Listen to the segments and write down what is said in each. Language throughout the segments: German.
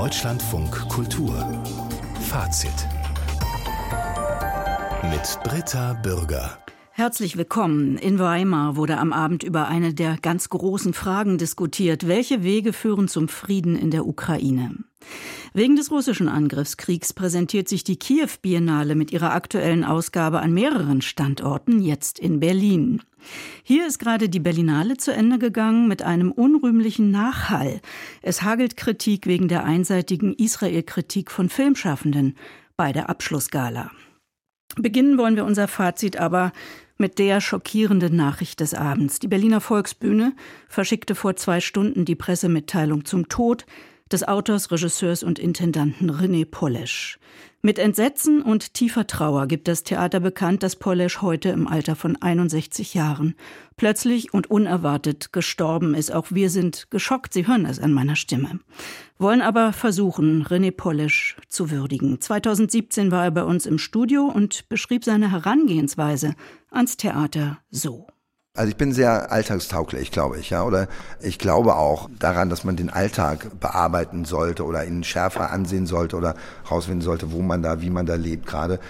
Deutschlandfunk Kultur Fazit mit Britta Bürger. Herzlich willkommen. In Weimar wurde am Abend über eine der ganz großen Fragen diskutiert. Welche Wege führen zum Frieden in der Ukraine? Wegen des russischen Angriffskriegs präsentiert sich die Kiew Biennale mit ihrer aktuellen Ausgabe an mehreren Standorten, jetzt in Berlin. Hier ist gerade die Berlinale zu Ende gegangen mit einem unrühmlichen Nachhall. Es hagelt Kritik wegen der einseitigen Israel-Kritik von Filmschaffenden bei der Abschlussgala. Beginnen wollen wir unser Fazit aber mit der schockierenden Nachricht des Abends. Die Berliner Volksbühne verschickte vor zwei Stunden die Pressemitteilung zum Tod des Autors, Regisseurs und Intendanten René Polesch. Mit Entsetzen und tiefer Trauer gibt das Theater bekannt, dass Polesch heute im Alter von 61 Jahren plötzlich und unerwartet gestorben ist. Auch wir sind geschockt, Sie hören es an meiner Stimme. Wollen aber versuchen, René Polesch zu würdigen. 2017 war er bei uns im Studio und beschrieb seine Herangehensweise ans Theater so. Also ich bin sehr alltagstauglich, glaube ich, ja. Oder ich glaube auch daran, dass man den Alltag bearbeiten sollte oder ihn schärfer ansehen sollte oder rausfinden sollte, wo man da, wie man da lebt gerade.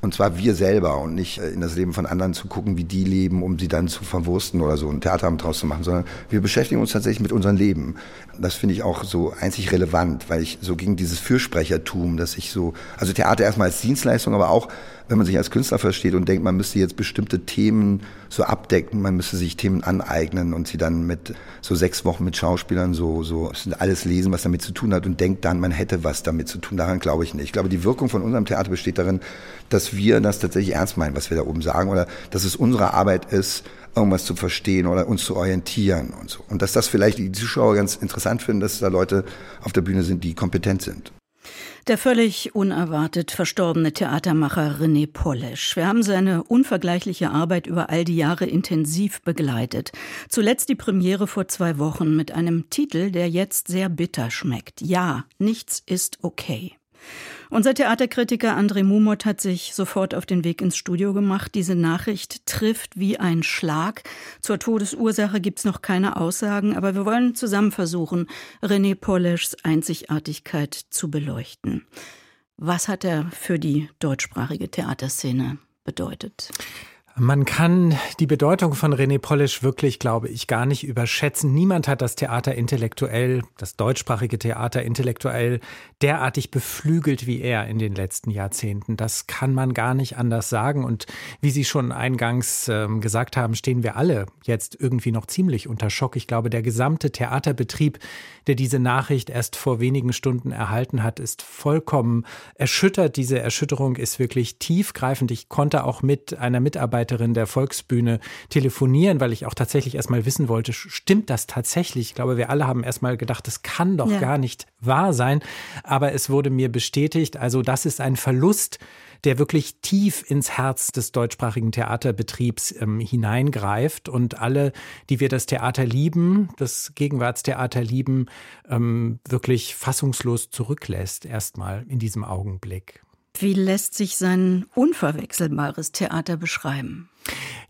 Und zwar wir selber und nicht äh, in das Leben von anderen zu gucken, wie die leben, um sie dann zu verwursten oder so ein Theaterabend draus zu machen, sondern wir beschäftigen uns tatsächlich mit unserem Leben. Das finde ich auch so einzig relevant, weil ich so gegen dieses Fürsprechertum, dass ich so, also Theater erstmal als Dienstleistung, aber auch wenn man sich als Künstler versteht und denkt, man müsste jetzt bestimmte Themen so abdecken, man müsste sich Themen aneignen und sie dann mit so sechs Wochen mit Schauspielern so, so alles lesen, was damit zu tun hat und denkt dann, man hätte was damit zu tun. Daran glaube ich nicht. Ich glaube, die Wirkung von unserem Theater besteht darin, dass wir das tatsächlich ernst meinen, was wir da oben sagen oder dass es unsere Arbeit ist, irgendwas zu verstehen oder uns zu orientieren und so. Und dass das vielleicht die Zuschauer ganz interessant finden, dass da Leute auf der Bühne sind, die kompetent sind. Der völlig unerwartet verstorbene Theatermacher René Polesch. Wir haben seine unvergleichliche Arbeit über all die Jahre intensiv begleitet. Zuletzt die Premiere vor zwei Wochen mit einem Titel, der jetzt sehr bitter schmeckt. Ja, nichts ist okay. Unser Theaterkritiker André Mumot hat sich sofort auf den Weg ins Studio gemacht. Diese Nachricht trifft wie ein Schlag. Zur Todesursache gibt es noch keine Aussagen, aber wir wollen zusammen versuchen, René Poleschs Einzigartigkeit zu beleuchten. Was hat er für die deutschsprachige Theaterszene bedeutet? Man kann die Bedeutung von René Polish wirklich, glaube ich, gar nicht überschätzen. Niemand hat das Theater intellektuell, das deutschsprachige Theater intellektuell derartig beflügelt wie er in den letzten Jahrzehnten. Das kann man gar nicht anders sagen. Und wie Sie schon eingangs äh, gesagt haben, stehen wir alle jetzt irgendwie noch ziemlich unter Schock. Ich glaube, der gesamte Theaterbetrieb, der diese Nachricht erst vor wenigen Stunden erhalten hat, ist vollkommen erschüttert. Diese Erschütterung ist wirklich tiefgreifend. Ich konnte auch mit einer Mitarbeiterin Mitarbeiterin der Volksbühne telefonieren, weil ich auch tatsächlich erstmal wissen wollte, stimmt das tatsächlich? Ich glaube, wir alle haben erstmal gedacht, das kann doch ja. gar nicht wahr sein. Aber es wurde mir bestätigt, also das ist ein Verlust, der wirklich tief ins Herz des deutschsprachigen Theaterbetriebs ähm, hineingreift und alle, die wir das Theater lieben, das Gegenwartstheater lieben, ähm, wirklich fassungslos zurücklässt, erstmal in diesem Augenblick. Wie lässt sich sein unverwechselbares Theater beschreiben?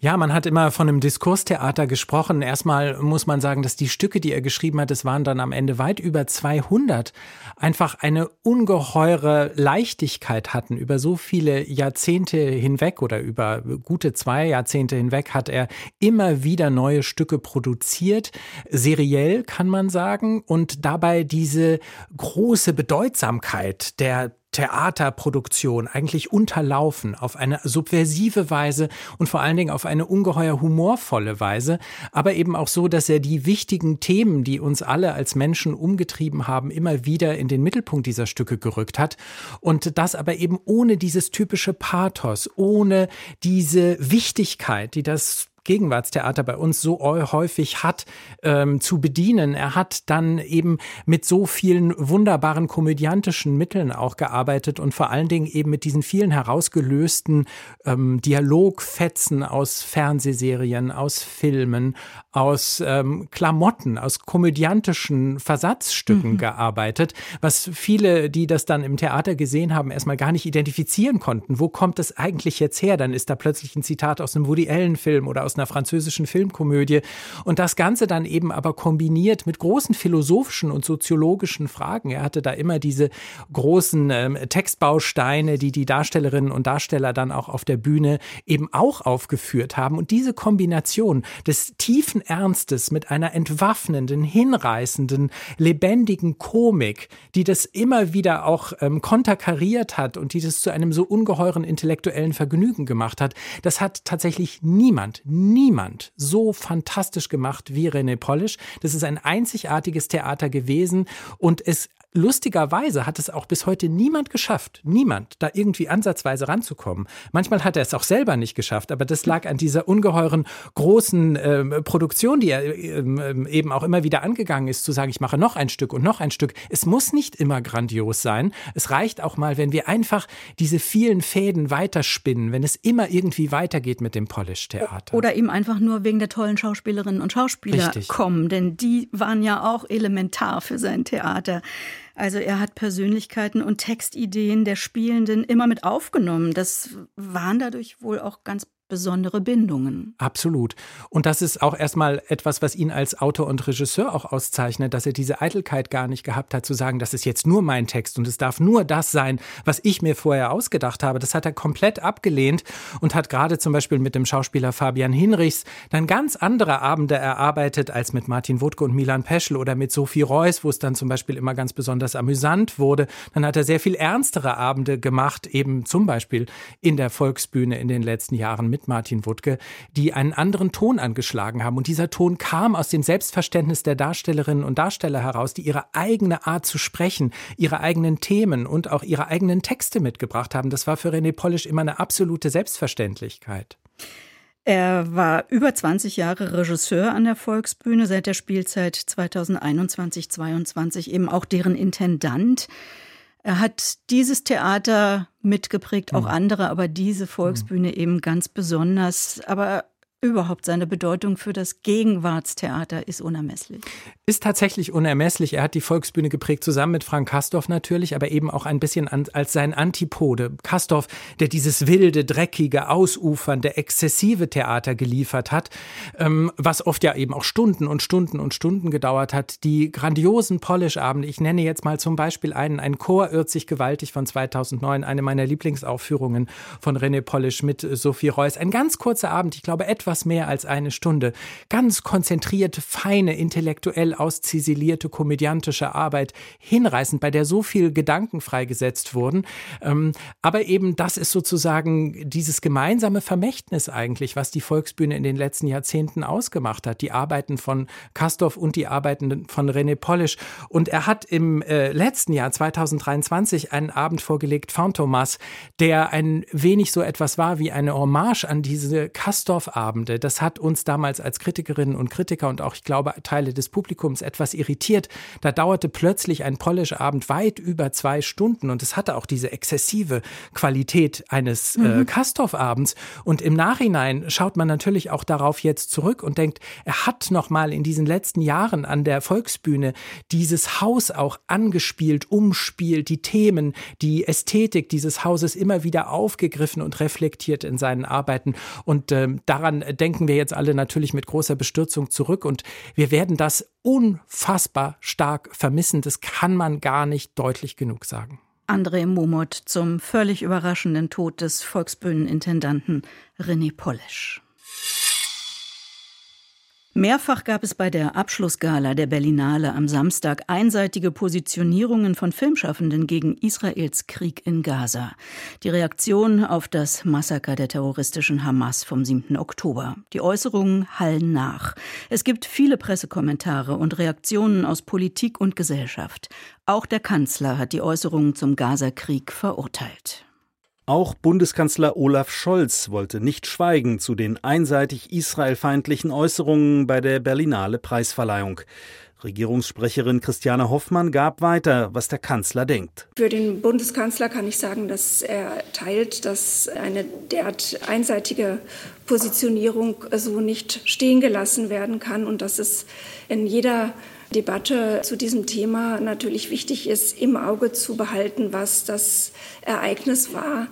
Ja, man hat immer von einem Diskurstheater gesprochen. Erstmal muss man sagen, dass die Stücke, die er geschrieben hat, es waren dann am Ende weit über 200, einfach eine ungeheure Leichtigkeit hatten. Über so viele Jahrzehnte hinweg oder über gute zwei Jahrzehnte hinweg hat er immer wieder neue Stücke produziert. Seriell kann man sagen. Und dabei diese große Bedeutsamkeit der Theaterproduktion eigentlich unterlaufen auf eine subversive Weise und vor allen Dingen auf eine ungeheuer humorvolle Weise, aber eben auch so, dass er die wichtigen Themen, die uns alle als Menschen umgetrieben haben, immer wieder in den Mittelpunkt dieser Stücke gerückt hat. Und das aber eben ohne dieses typische Pathos, ohne diese Wichtigkeit, die das Gegenwartstheater bei uns so häufig hat, ähm, zu bedienen. Er hat dann eben mit so vielen wunderbaren komödiantischen Mitteln auch gearbeitet und vor allen Dingen eben mit diesen vielen herausgelösten ähm, Dialogfetzen aus Fernsehserien, aus Filmen, aus ähm, Klamotten, aus komödiantischen Versatzstücken mhm. gearbeitet, was viele, die das dann im Theater gesehen haben, erstmal gar nicht identifizieren konnten. Wo kommt es eigentlich jetzt her? Dann ist da plötzlich ein Zitat aus einem Woody Allen-Film oder aus aus einer französischen Filmkomödie. Und das Ganze dann eben aber kombiniert mit großen philosophischen und soziologischen Fragen. Er hatte da immer diese großen ähm, Textbausteine, die die Darstellerinnen und Darsteller dann auch auf der Bühne eben auch aufgeführt haben. Und diese Kombination des tiefen Ernstes mit einer entwaffnenden, hinreißenden, lebendigen Komik, die das immer wieder auch ähm, konterkariert hat und die das zu einem so ungeheuren intellektuellen Vergnügen gemacht hat, das hat tatsächlich niemand, niemand so fantastisch gemacht wie René Polish. Das ist ein einzigartiges Theater gewesen und es Lustigerweise hat es auch bis heute niemand geschafft, niemand, da irgendwie ansatzweise ranzukommen. Manchmal hat er es auch selber nicht geschafft, aber das lag an dieser ungeheuren großen äh, Produktion, die er äh, eben auch immer wieder angegangen ist, zu sagen, ich mache noch ein Stück und noch ein Stück. Es muss nicht immer grandios sein. Es reicht auch mal, wenn wir einfach diese vielen Fäden weiterspinnen, wenn es immer irgendwie weitergeht mit dem Polish-Theater. Oder eben einfach nur wegen der tollen Schauspielerinnen und Schauspieler Richtig. kommen, denn die waren ja auch elementar für sein Theater. Also er hat Persönlichkeiten und Textideen der Spielenden immer mit aufgenommen. Das waren dadurch wohl auch ganz besondere Bindungen. Absolut. Und das ist auch erstmal etwas, was ihn als Autor und Regisseur auch auszeichnet, dass er diese Eitelkeit gar nicht gehabt hat, zu sagen, das ist jetzt nur mein Text und es darf nur das sein, was ich mir vorher ausgedacht habe. Das hat er komplett abgelehnt und hat gerade zum Beispiel mit dem Schauspieler Fabian Hinrichs dann ganz andere Abende erarbeitet als mit Martin Wuttke und Milan Peschel oder mit Sophie Reuss, wo es dann zum Beispiel immer ganz besonders amüsant wurde. Dann hat er sehr viel ernstere Abende gemacht, eben zum Beispiel in der Volksbühne in den letzten Jahren mit mit Martin Wuttke, die einen anderen Ton angeschlagen haben. Und dieser Ton kam aus dem Selbstverständnis der Darstellerinnen und Darsteller heraus, die ihre eigene Art zu sprechen, ihre eigenen Themen und auch ihre eigenen Texte mitgebracht haben. Das war für René Polisch immer eine absolute Selbstverständlichkeit. Er war über 20 Jahre Regisseur an der Volksbühne, seit der Spielzeit 2021-22 eben auch deren Intendant. Er hat dieses Theater mitgeprägt, auch mhm. andere, aber diese Volksbühne mhm. eben ganz besonders. Aber überhaupt seine Bedeutung für das Gegenwartstheater ist unermesslich. Ist tatsächlich unermesslich. Er hat die Volksbühne geprägt, zusammen mit Frank Kastorf natürlich, aber eben auch ein bisschen als sein Antipode. Kastorf, der dieses wilde, dreckige, ausufernde, exzessive Theater geliefert hat, ähm, was oft ja eben auch Stunden und Stunden und Stunden gedauert hat. Die grandiosen Polish-Abende, ich nenne jetzt mal zum Beispiel einen, ein Chor irrt sich gewaltig von 2009, eine meiner Lieblingsaufführungen von René Polish mit Sophie Reuss. Ein ganz kurzer Abend, ich glaube etwa etwas mehr als eine Stunde. Ganz konzentrierte, feine, intellektuell ausziselierte, komödiantische Arbeit, hinreißend, bei der so viel Gedanken freigesetzt wurden. Ähm, aber eben das ist sozusagen dieses gemeinsame Vermächtnis eigentlich, was die Volksbühne in den letzten Jahrzehnten ausgemacht hat. Die Arbeiten von Kastorf und die Arbeiten von René Polish. Und er hat im äh, letzten Jahr 2023 einen Abend vorgelegt, Phantomas, der ein wenig so etwas war wie eine Hommage an diese Kastorf-Abend Abende. Das hat uns damals als Kritikerinnen und Kritiker und auch, ich glaube, Teile des Publikums etwas irritiert. Da dauerte plötzlich ein Polish-Abend weit über zwei Stunden und es hatte auch diese exzessive Qualität eines äh, mhm. äh, Kastorf-Abends. Und im Nachhinein schaut man natürlich auch darauf jetzt zurück und denkt, er hat noch mal in diesen letzten Jahren an der Volksbühne dieses Haus auch angespielt, umspielt, die Themen, die Ästhetik dieses Hauses immer wieder aufgegriffen und reflektiert in seinen Arbeiten. Und ähm, daran denken wir jetzt alle natürlich mit großer Bestürzung zurück und wir werden das unfassbar stark vermissen. Das kann man gar nicht deutlich genug sagen. André Momot zum völlig überraschenden Tod des Volksbühnenintendanten René Polesch. Mehrfach gab es bei der Abschlussgala der Berlinale am Samstag einseitige Positionierungen von Filmschaffenden gegen Israels Krieg in Gaza. Die Reaktion auf das Massaker der terroristischen Hamas vom 7. Oktober. Die Äußerungen hallen nach. Es gibt viele Pressekommentare und Reaktionen aus Politik und Gesellschaft. Auch der Kanzler hat die Äußerungen zum Gaza-Krieg verurteilt. Auch Bundeskanzler Olaf Scholz wollte nicht schweigen zu den einseitig israelfeindlichen Äußerungen bei der Berlinale Preisverleihung. Regierungssprecherin Christiane Hoffmann gab weiter, was der Kanzler denkt. Für den Bundeskanzler kann ich sagen, dass er teilt, dass eine derart einseitige Positionierung so nicht stehen gelassen werden kann und dass es in jeder Debatte zu diesem Thema natürlich wichtig ist, im Auge zu behalten, was das Ereignis war,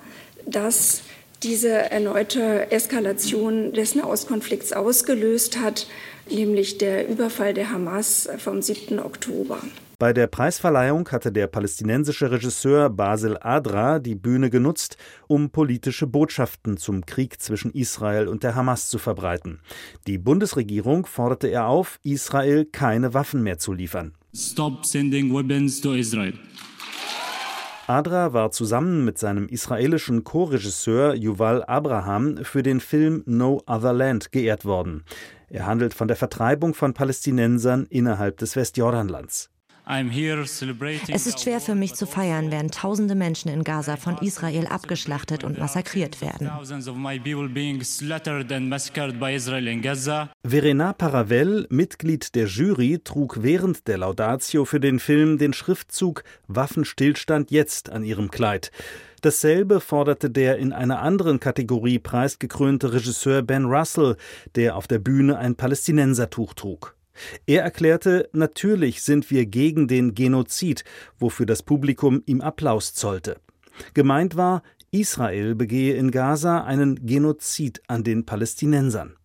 das diese erneute Eskalation des Nahostkonflikts ausgelöst hat, nämlich der Überfall der Hamas vom 7. Oktober. Bei der Preisverleihung hatte der palästinensische Regisseur Basil Adra die Bühne genutzt, um politische Botschaften zum Krieg zwischen Israel und der Hamas zu verbreiten. Die Bundesregierung forderte er auf, Israel keine Waffen mehr zu liefern. Stop sending weapons to Israel. Adra war zusammen mit seinem israelischen Co-Regisseur Yuval Abraham für den Film No Other Land geehrt worden. Er handelt von der Vertreibung von Palästinensern innerhalb des Westjordanlands. Es ist schwer für mich zu feiern, während tausende Menschen in Gaza von Israel abgeschlachtet und massakriert werden. Verena Paravel, Mitglied der Jury, trug während der Laudatio für den Film den Schriftzug Waffenstillstand jetzt an ihrem Kleid. Dasselbe forderte der in einer anderen Kategorie preisgekrönte Regisseur Ben Russell, der auf der Bühne ein Palästinensertuch trug. Er erklärte, natürlich sind wir gegen den Genozid, wofür das Publikum ihm Applaus zollte. Gemeint war, Israel begehe in Gaza einen Genozid an den Palästinensern.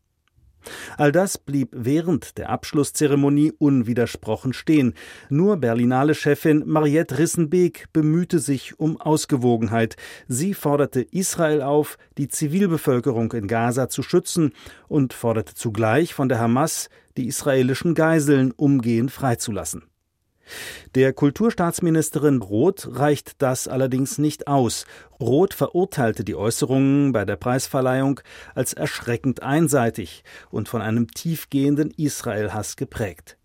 All das blieb während der Abschlusszeremonie unwidersprochen stehen. Nur Berlinale-Chefin Mariette Rissenbeek bemühte sich um Ausgewogenheit. Sie forderte Israel auf, die Zivilbevölkerung in Gaza zu schützen und forderte zugleich von der Hamas, die israelischen Geiseln umgehend freizulassen. Der Kulturstaatsministerin Roth reicht das allerdings nicht aus. Roth verurteilte die Äußerungen bei der Preisverleihung als erschreckend einseitig und von einem tiefgehenden Israel-Hass geprägt.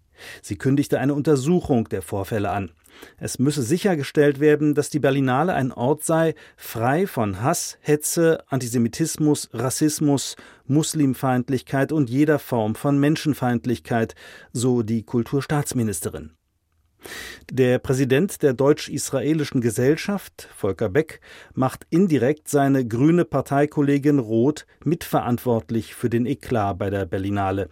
Sie kündigte eine Untersuchung der Vorfälle an. Es müsse sichergestellt werden, dass die Berlinale ein Ort sei, frei von Hass, Hetze, Antisemitismus, Rassismus, Muslimfeindlichkeit und jeder Form von Menschenfeindlichkeit, so die Kulturstaatsministerin. Der Präsident der deutsch-israelischen Gesellschaft, Volker Beck, macht indirekt seine grüne Parteikollegin Roth mitverantwortlich für den Eklat bei der Berlinale.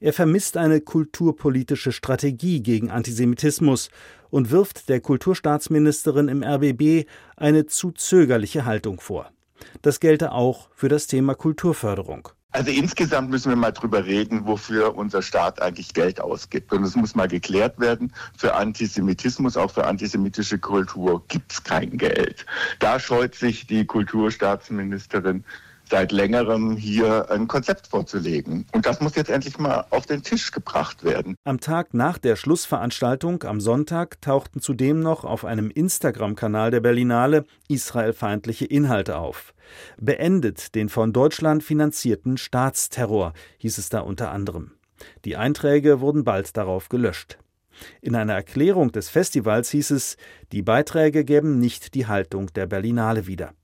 Er vermisst eine kulturpolitische Strategie gegen Antisemitismus und wirft der Kulturstaatsministerin im RBB eine zu zögerliche Haltung vor. Das gelte auch für das Thema Kulturförderung. Also insgesamt müssen wir mal drüber reden, wofür unser Staat eigentlich Geld ausgibt. Und es muss mal geklärt werden, für Antisemitismus, auch für antisemitische Kultur gibt es kein Geld. Da scheut sich die Kulturstaatsministerin seit längerem hier ein Konzept vorzulegen. Und das muss jetzt endlich mal auf den Tisch gebracht werden. Am Tag nach der Schlussveranstaltung am Sonntag tauchten zudem noch auf einem Instagram-Kanal der Berlinale israelfeindliche Inhalte auf. Beendet den von Deutschland finanzierten Staatsterror, hieß es da unter anderem. Die Einträge wurden bald darauf gelöscht. In einer Erklärung des Festivals hieß es, die Beiträge gäben nicht die Haltung der Berlinale wieder.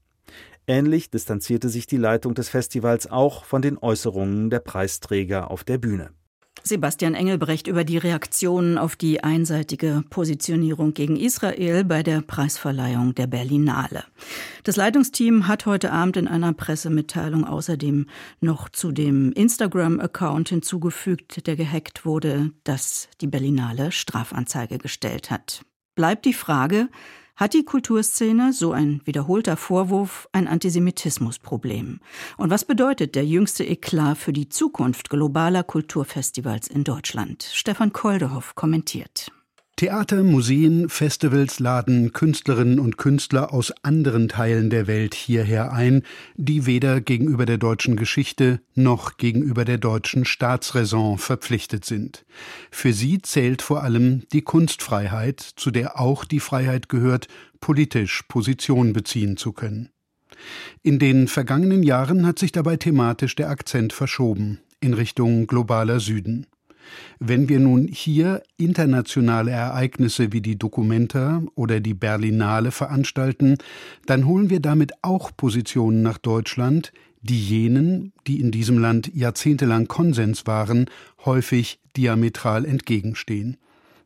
Ähnlich distanzierte sich die Leitung des Festivals auch von den Äußerungen der Preisträger auf der Bühne. Sebastian Engelbrecht über die Reaktionen auf die einseitige Positionierung gegen Israel bei der Preisverleihung der Berlinale. Das Leitungsteam hat heute Abend in einer Pressemitteilung außerdem noch zu dem Instagram-Account hinzugefügt, der gehackt wurde, dass die Berlinale Strafanzeige gestellt hat. Bleibt die Frage, hat die Kulturszene, so ein wiederholter Vorwurf, ein Antisemitismusproblem? Und was bedeutet der jüngste Eklat für die Zukunft globaler Kulturfestivals in Deutschland? Stefan Koldehoff kommentiert. Theater, Museen, Festivals laden Künstlerinnen und Künstler aus anderen Teilen der Welt hierher ein, die weder gegenüber der deutschen Geschichte noch gegenüber der deutschen Staatsräson verpflichtet sind. Für sie zählt vor allem die Kunstfreiheit, zu der auch die Freiheit gehört, politisch Position beziehen zu können. In den vergangenen Jahren hat sich dabei thematisch der Akzent verschoben in Richtung globaler Süden. Wenn wir nun hier internationale Ereignisse wie die Documenta oder die Berlinale veranstalten, dann holen wir damit auch Positionen nach Deutschland, die jenen, die in diesem Land jahrzehntelang Konsens waren, häufig diametral entgegenstehen.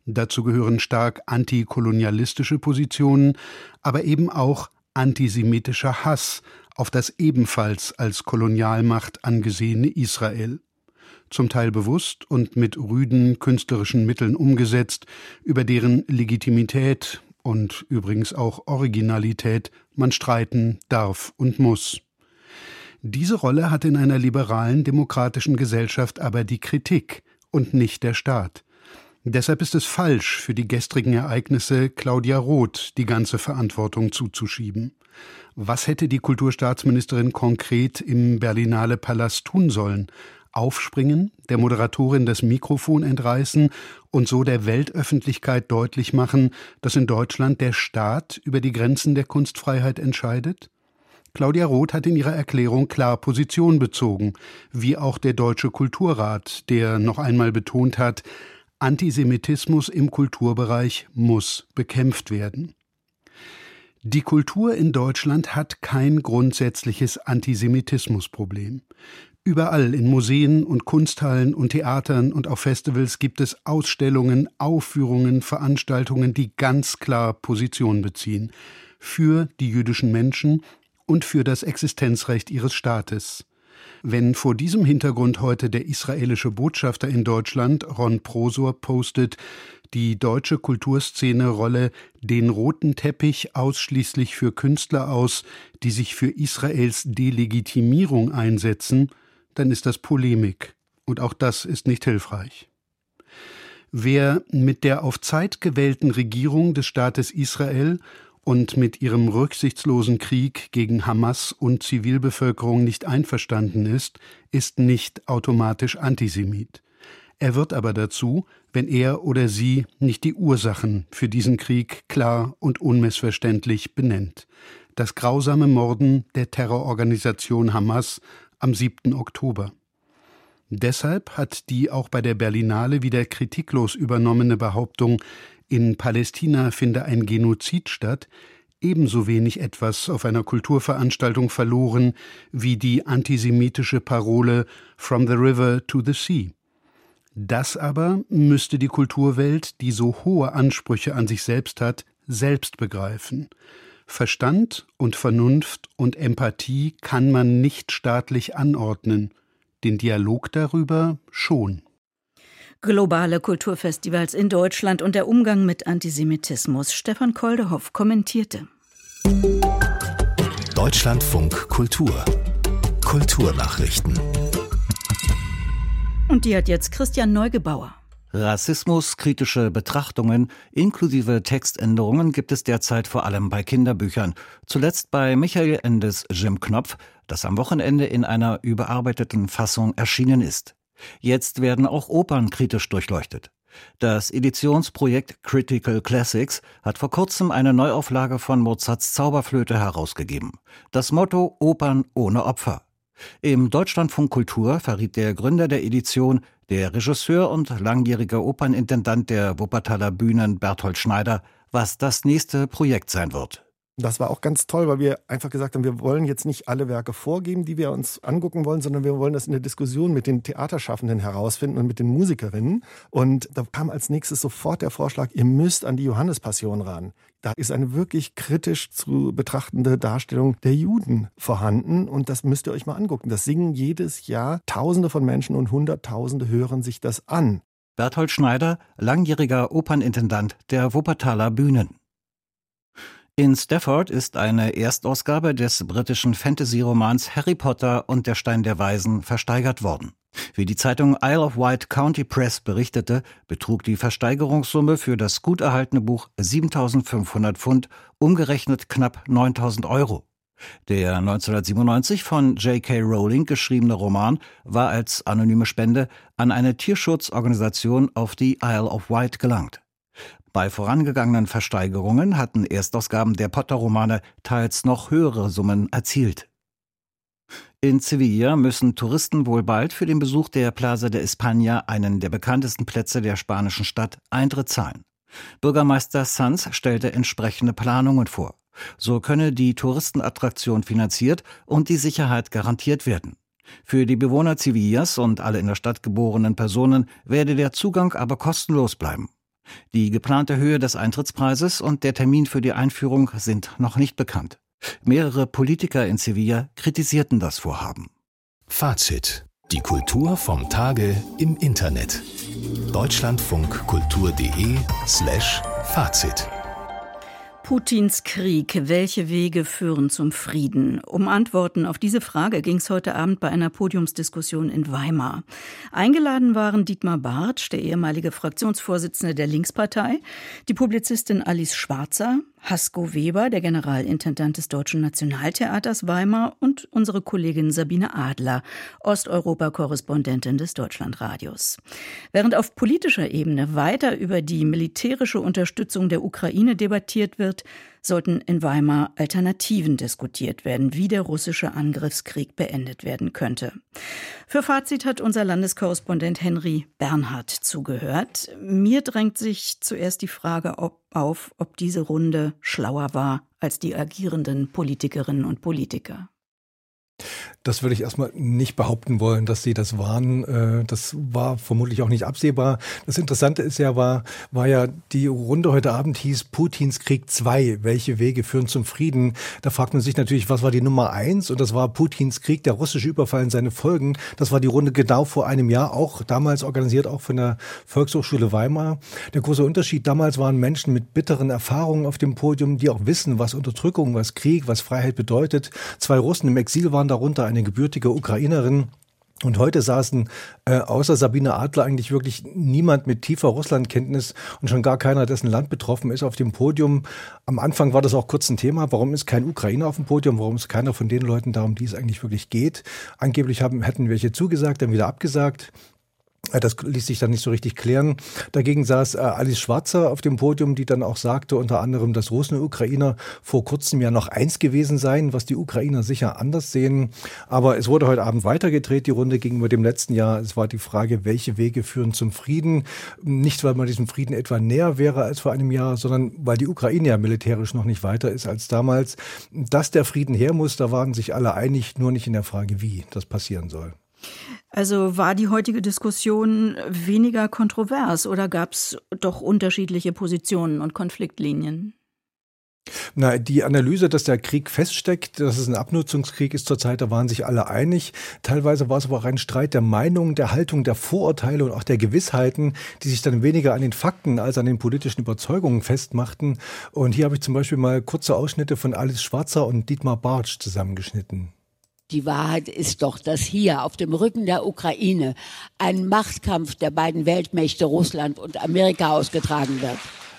Dazu gehören stark antikolonialistische Positionen, aber eben auch antisemitischer Hass auf das ebenfalls als Kolonialmacht angesehene Israel zum Teil bewusst und mit rüden künstlerischen Mitteln umgesetzt, über deren Legitimität und übrigens auch Originalität man streiten darf und muss. Diese Rolle hat in einer liberalen demokratischen Gesellschaft aber die Kritik und nicht der Staat. Deshalb ist es falsch, für die gestrigen Ereignisse Claudia Roth die ganze Verantwortung zuzuschieben. Was hätte die Kulturstaatsministerin konkret im Berlinale Palast tun sollen? Aufspringen, der Moderatorin das Mikrofon entreißen und so der Weltöffentlichkeit deutlich machen, dass in Deutschland der Staat über die Grenzen der Kunstfreiheit entscheidet? Claudia Roth hat in ihrer Erklärung klar Position bezogen, wie auch der Deutsche Kulturrat, der noch einmal betont hat, Antisemitismus im Kulturbereich muss bekämpft werden. Die Kultur in Deutschland hat kein grundsätzliches Antisemitismusproblem. Überall in Museen und Kunsthallen und Theatern und auf Festivals gibt es Ausstellungen, Aufführungen, Veranstaltungen, die ganz klar Position beziehen für die jüdischen Menschen und für das Existenzrecht ihres Staates. Wenn vor diesem Hintergrund heute der israelische Botschafter in Deutschland, Ron Prosor, postet, die deutsche Kulturszene rolle den roten Teppich ausschließlich für Künstler aus, die sich für Israels Delegitimierung einsetzen, dann ist das Polemik, und auch das ist nicht hilfreich. Wer mit der auf Zeit gewählten Regierung des Staates Israel und mit ihrem rücksichtslosen Krieg gegen Hamas und Zivilbevölkerung nicht einverstanden ist, ist nicht automatisch Antisemit. Er wird aber dazu, wenn er oder sie nicht die Ursachen für diesen Krieg klar und unmissverständlich benennt. Das grausame Morden der Terrororganisation Hamas am 7. Oktober. Deshalb hat die auch bei der Berlinale wieder kritiklos übernommene Behauptung, in Palästina finde ein Genozid statt, ebenso wenig etwas auf einer Kulturveranstaltung verloren wie die antisemitische Parole From the River to the Sea. Das aber müsste die Kulturwelt, die so hohe Ansprüche an sich selbst hat, selbst begreifen. Verstand und Vernunft und Empathie kann man nicht staatlich anordnen, den Dialog darüber schon globale Kulturfestivals in Deutschland und der Umgang mit Antisemitismus. Stefan Koldehoff kommentierte. Deutschlandfunk Kultur Kulturnachrichten. Und die hat jetzt Christian Neugebauer. Rassismuskritische Betrachtungen inklusive Textänderungen gibt es derzeit vor allem bei Kinderbüchern. Zuletzt bei Michael Endes Jim Knopf, das am Wochenende in einer überarbeiteten Fassung erschienen ist. Jetzt werden auch Opern kritisch durchleuchtet. Das Editionsprojekt Critical Classics hat vor kurzem eine Neuauflage von Mozarts Zauberflöte herausgegeben. Das Motto Opern ohne Opfer. Im Deutschlandfunk Kultur verriet der Gründer der Edition, der Regisseur und langjährige Opernintendant der Wuppertaler Bühnen Berthold Schneider, was das nächste Projekt sein wird. Das war auch ganz toll, weil wir einfach gesagt haben, wir wollen jetzt nicht alle Werke vorgeben, die wir uns angucken wollen, sondern wir wollen das in der Diskussion mit den Theaterschaffenden herausfinden und mit den Musikerinnen. Und da kam als nächstes sofort der Vorschlag, ihr müsst an die Johannespassion ran. Da ist eine wirklich kritisch zu betrachtende Darstellung der Juden vorhanden und das müsst ihr euch mal angucken. Das singen jedes Jahr Tausende von Menschen und Hunderttausende hören sich das an. Berthold Schneider, langjähriger Opernintendant der Wuppertaler Bühnen. In Stafford ist eine Erstausgabe des britischen Fantasy-Romans Harry Potter und der Stein der Weisen versteigert worden. Wie die Zeitung Isle of Wight County Press berichtete, betrug die Versteigerungssumme für das gut erhaltene Buch 7500 Pfund, umgerechnet knapp 9000 Euro. Der 1997 von J.K. Rowling geschriebene Roman war als anonyme Spende an eine Tierschutzorganisation auf die Isle of Wight gelangt. Bei vorangegangenen Versteigerungen hatten Erstausgaben der Potter-Romane teils noch höhere Summen erzielt. In Sevilla müssen Touristen wohl bald für den Besuch der Plaza de España, einen der bekanntesten Plätze der spanischen Stadt, Eintritt zahlen. Bürgermeister Sanz stellte entsprechende Planungen vor. So könne die Touristenattraktion finanziert und die Sicherheit garantiert werden. Für die Bewohner Sevillas und alle in der Stadt geborenen Personen werde der Zugang aber kostenlos bleiben. Die geplante Höhe des Eintrittspreises und der Termin für die Einführung sind noch nicht bekannt. Mehrere Politiker in Sevilla kritisierten das Vorhaben. Fazit. Die Kultur vom Tage im Internet. Deutschlandfunkkultur.de slash Fazit. Putins Krieg. Welche Wege führen zum Frieden? Um Antworten auf diese Frage ging es heute Abend bei einer Podiumsdiskussion in Weimar. Eingeladen waren Dietmar Bartsch, der ehemalige Fraktionsvorsitzende der Linkspartei, die Publizistin Alice Schwarzer, Hasko Weber, der Generalintendant des Deutschen Nationaltheaters Weimar und unsere Kollegin Sabine Adler, Osteuropa-Korrespondentin des Deutschlandradios. Während auf politischer Ebene weiter über die militärische Unterstützung der Ukraine debattiert wird, sollten in Weimar Alternativen diskutiert werden, wie der russische Angriffskrieg beendet werden könnte. Für Fazit hat unser Landeskorrespondent Henry Bernhard zugehört. Mir drängt sich zuerst die Frage ob, auf, ob diese Runde schlauer war als die agierenden Politikerinnen und Politiker. Das würde ich erstmal nicht behaupten wollen, dass sie das waren. Äh, das war vermutlich auch nicht absehbar. Das Interessante ist ja, war, war ja, die Runde heute Abend hieß Putins Krieg 2. Welche Wege führen zum Frieden? Da fragt man sich natürlich, was war die Nummer eins? Und das war Putins Krieg, der russische Überfall und seine Folgen. Das war die Runde genau vor einem Jahr, auch damals organisiert, auch von der Volkshochschule Weimar. Der große Unterschied damals waren Menschen mit bitteren Erfahrungen auf dem Podium, die auch wissen, was Unterdrückung, was Krieg, was Freiheit bedeutet. Zwei Russen im Exil waren darunter, eine gebürtige Ukrainerin. Und heute saßen äh, außer Sabine Adler eigentlich wirklich niemand mit tiefer Russlandkenntnis und schon gar keiner, dessen Land betroffen ist, auf dem Podium. Am Anfang war das auch kurz ein Thema. Warum ist kein Ukrainer auf dem Podium? Warum ist keiner von den Leuten da, um die es eigentlich wirklich geht? Angeblich haben, hätten welche zugesagt, dann wieder abgesagt. Äh, das ließ sich dann nicht so richtig klären. Dagegen saß äh, Alice Schwarzer auf dem Podium, die dann auch sagte, unter anderem, dass Russen und Ukrainer vor kurzem ja noch eins gewesen seien, was die Ukrainer sicher anders sehen. Aber es wurde heute Abend weitergedreht, die Runde gegenüber dem letzten Jahr. Es war die Frage, welche Wege führen zum Frieden? Nicht, weil man diesem Frieden etwa näher wäre als vor einem Jahr, sondern weil die Ukraine ja militärisch noch nicht weiter ist als damals. Dass der Frieden her muss, da waren sich alle einig, nur nicht in der Frage, wie das passieren soll. Also war die heutige Diskussion weniger kontrovers oder gab es doch unterschiedliche Positionen und Konfliktlinien? Na, die Analyse, dass der Krieg feststeckt, dass es ein Abnutzungskrieg ist zurzeit, da waren sich alle einig. Teilweise war es aber auch ein Streit der Meinung, der Haltung, der Vorurteile und auch der Gewissheiten, die sich dann weniger an den Fakten als an den politischen Überzeugungen festmachten. Und hier habe ich zum Beispiel mal kurze Ausschnitte von Alice Schwarzer und Dietmar Bartsch zusammengeschnitten. Die Wahrheit ist doch, dass hier auf dem Rücken der Ukraine ein Machtkampf der beiden Weltmächte Russland und Amerika ausgetragen wird.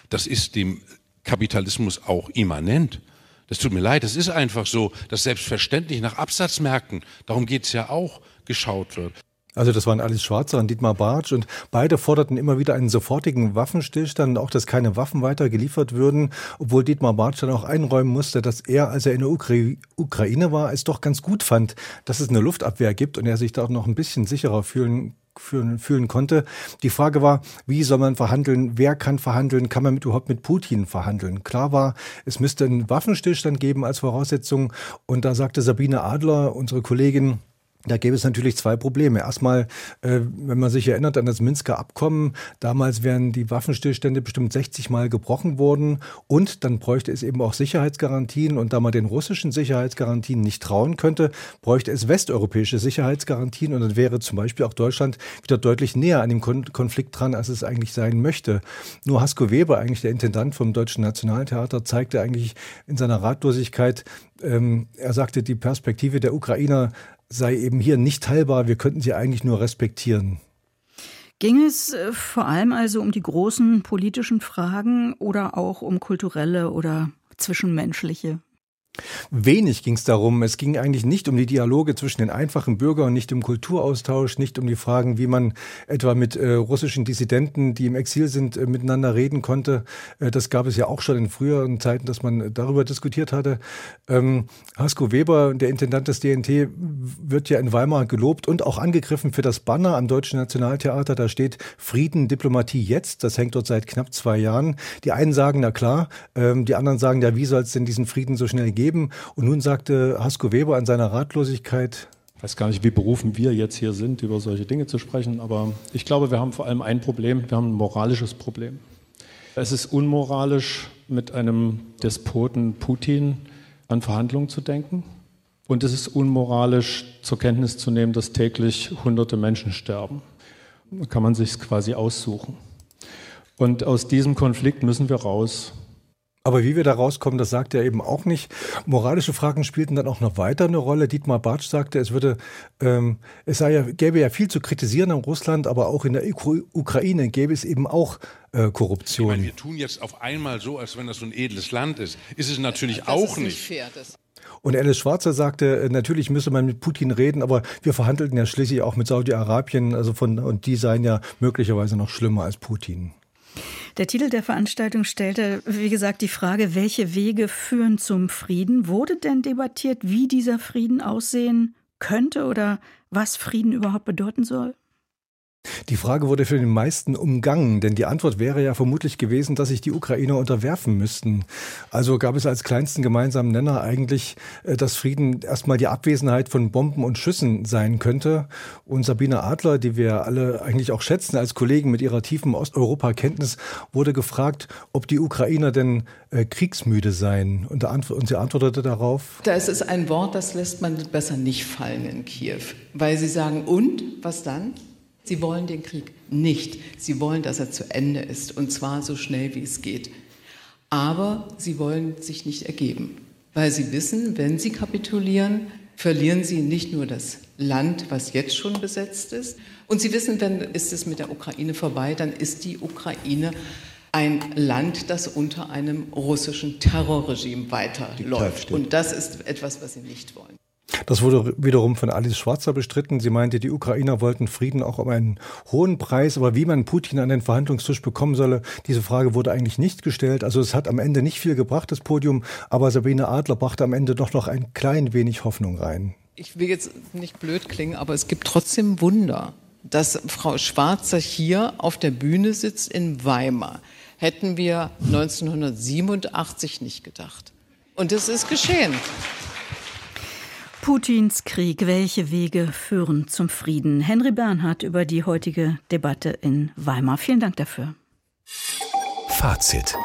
Das ist dem Kapitalismus auch immanent. Das tut mir leid, es ist einfach so, dass selbstverständlich nach Absatzmärkten, darum geht es ja auch, geschaut wird. Also das waren Alice Schwarzer und Dietmar Bartsch und beide forderten immer wieder einen sofortigen Waffenstillstand, auch dass keine Waffen weiter geliefert würden, obwohl Dietmar Bartsch dann auch einräumen musste, dass er, als er in der Ukra Ukraine war, es doch ganz gut fand, dass es eine Luftabwehr gibt und er sich da noch ein bisschen sicherer fühlen Fühlen, fühlen konnte. Die Frage war, wie soll man verhandeln? Wer kann verhandeln? Kann man mit, überhaupt mit Putin verhandeln? Klar war, es müsste einen Waffenstillstand geben als Voraussetzung. Und da sagte Sabine Adler, unsere Kollegin, da gäbe es natürlich zwei Probleme. Erstmal, äh, wenn man sich erinnert an das Minsker Abkommen, damals wären die Waffenstillstände bestimmt 60 Mal gebrochen worden und dann bräuchte es eben auch Sicherheitsgarantien und da man den russischen Sicherheitsgarantien nicht trauen könnte, bräuchte es westeuropäische Sicherheitsgarantien und dann wäre zum Beispiel auch Deutschland wieder deutlich näher an dem Konflikt dran, als es eigentlich sein möchte. Nur Hasko Weber, eigentlich der Intendant vom Deutschen Nationaltheater, zeigte eigentlich in seiner Ratlosigkeit, ähm, er sagte, die Perspektive der Ukrainer sei eben hier nicht teilbar, wir könnten sie eigentlich nur respektieren. Ging es äh, vor allem also um die großen politischen Fragen oder auch um kulturelle oder zwischenmenschliche? Wenig ging es darum. Es ging eigentlich nicht um die Dialoge zwischen den einfachen Bürgern nicht um Kulturaustausch, nicht um die Fragen, wie man etwa mit äh, russischen Dissidenten, die im Exil sind, äh, miteinander reden konnte. Äh, das gab es ja auch schon in früheren Zeiten, dass man darüber diskutiert hatte. Ähm, Hasko Weber, der Intendant des DNT, wird ja in Weimar gelobt und auch angegriffen für das Banner am Deutschen Nationaltheater. Da steht Frieden, Diplomatie jetzt. Das hängt dort seit knapp zwei Jahren. Die einen sagen, na klar, ähm, die anderen sagen, ja, wie soll es denn diesen Frieden so schnell geben? Geben. Und nun sagte Hasko Weber an seiner Ratlosigkeit, ich weiß gar nicht, wie berufen wir jetzt hier sind, über solche Dinge zu sprechen, aber ich glaube, wir haben vor allem ein Problem, wir haben ein moralisches Problem. Es ist unmoralisch, mit einem Despoten Putin an Verhandlungen zu denken. Und es ist unmoralisch, zur Kenntnis zu nehmen, dass täglich hunderte Menschen sterben. Da kann man sich quasi aussuchen. Und aus diesem Konflikt müssen wir raus. Aber wie wir da rauskommen, das sagt er eben auch nicht. Moralische Fragen spielten dann auch noch weiter eine Rolle. Dietmar Bartsch sagte, es würde, ähm, es sei ja, gäbe ja viel zu kritisieren an Russland, aber auch in der Ukraine gäbe es eben auch äh, Korruption. Meine, wir tun jetzt auf einmal so, als wenn das so ein edles Land ist. Ist es natürlich das auch ist nicht. Fair, und Alice Schwarzer sagte, äh, natürlich müsse man mit Putin reden, aber wir verhandelten ja schließlich auch mit Saudi-Arabien, also von, und die seien ja möglicherweise noch schlimmer als Putin. Der Titel der Veranstaltung stellte, wie gesagt, die Frage, welche Wege führen zum Frieden? Wurde denn debattiert, wie dieser Frieden aussehen könnte oder was Frieden überhaupt bedeuten soll? Die Frage wurde für den meisten umgangen, denn die Antwort wäre ja vermutlich gewesen, dass sich die Ukrainer unterwerfen müssten. Also gab es als kleinsten gemeinsamen Nenner eigentlich, äh, dass Frieden erstmal die Abwesenheit von Bomben und Schüssen sein könnte. Und Sabine Adler, die wir alle eigentlich auch schätzen als Kollegen mit ihrer tiefen Osteuropa-Kenntnis, wurde gefragt, ob die Ukrainer denn äh, kriegsmüde seien. Und, sie antwortete darauf. Da ist ein Wort, das lässt man besser nicht fallen in Kiew, weil sie sagen, und was dann? Sie wollen den Krieg nicht. Sie wollen, dass er zu Ende ist und zwar so schnell wie es geht. Aber sie wollen sich nicht ergeben, weil sie wissen, wenn sie kapitulieren, verlieren sie nicht nur das Land, was jetzt schon besetzt ist, und sie wissen, wenn ist es mit der Ukraine vorbei, dann ist die Ukraine ein Land, das unter einem russischen Terrorregime weiterläuft. Und das ist etwas, was sie nicht wollen. Das wurde wiederum von Alice Schwarzer bestritten. Sie meinte, die Ukrainer wollten Frieden auch um einen hohen Preis, aber wie man Putin an den Verhandlungstisch bekommen solle, diese Frage wurde eigentlich nicht gestellt. Also es hat am Ende nicht viel gebracht, das Podium, aber Sabine Adler brachte am Ende doch noch ein klein wenig Hoffnung rein. Ich will jetzt nicht blöd klingen, aber es gibt trotzdem Wunder, dass Frau Schwarzer hier auf der Bühne sitzt in Weimar. Hätten wir 1987 nicht gedacht. Und es ist geschehen. Putins Krieg, welche Wege führen zum Frieden? Henry Bernhard über die heutige Debatte in Weimar. Vielen Dank dafür. Fazit.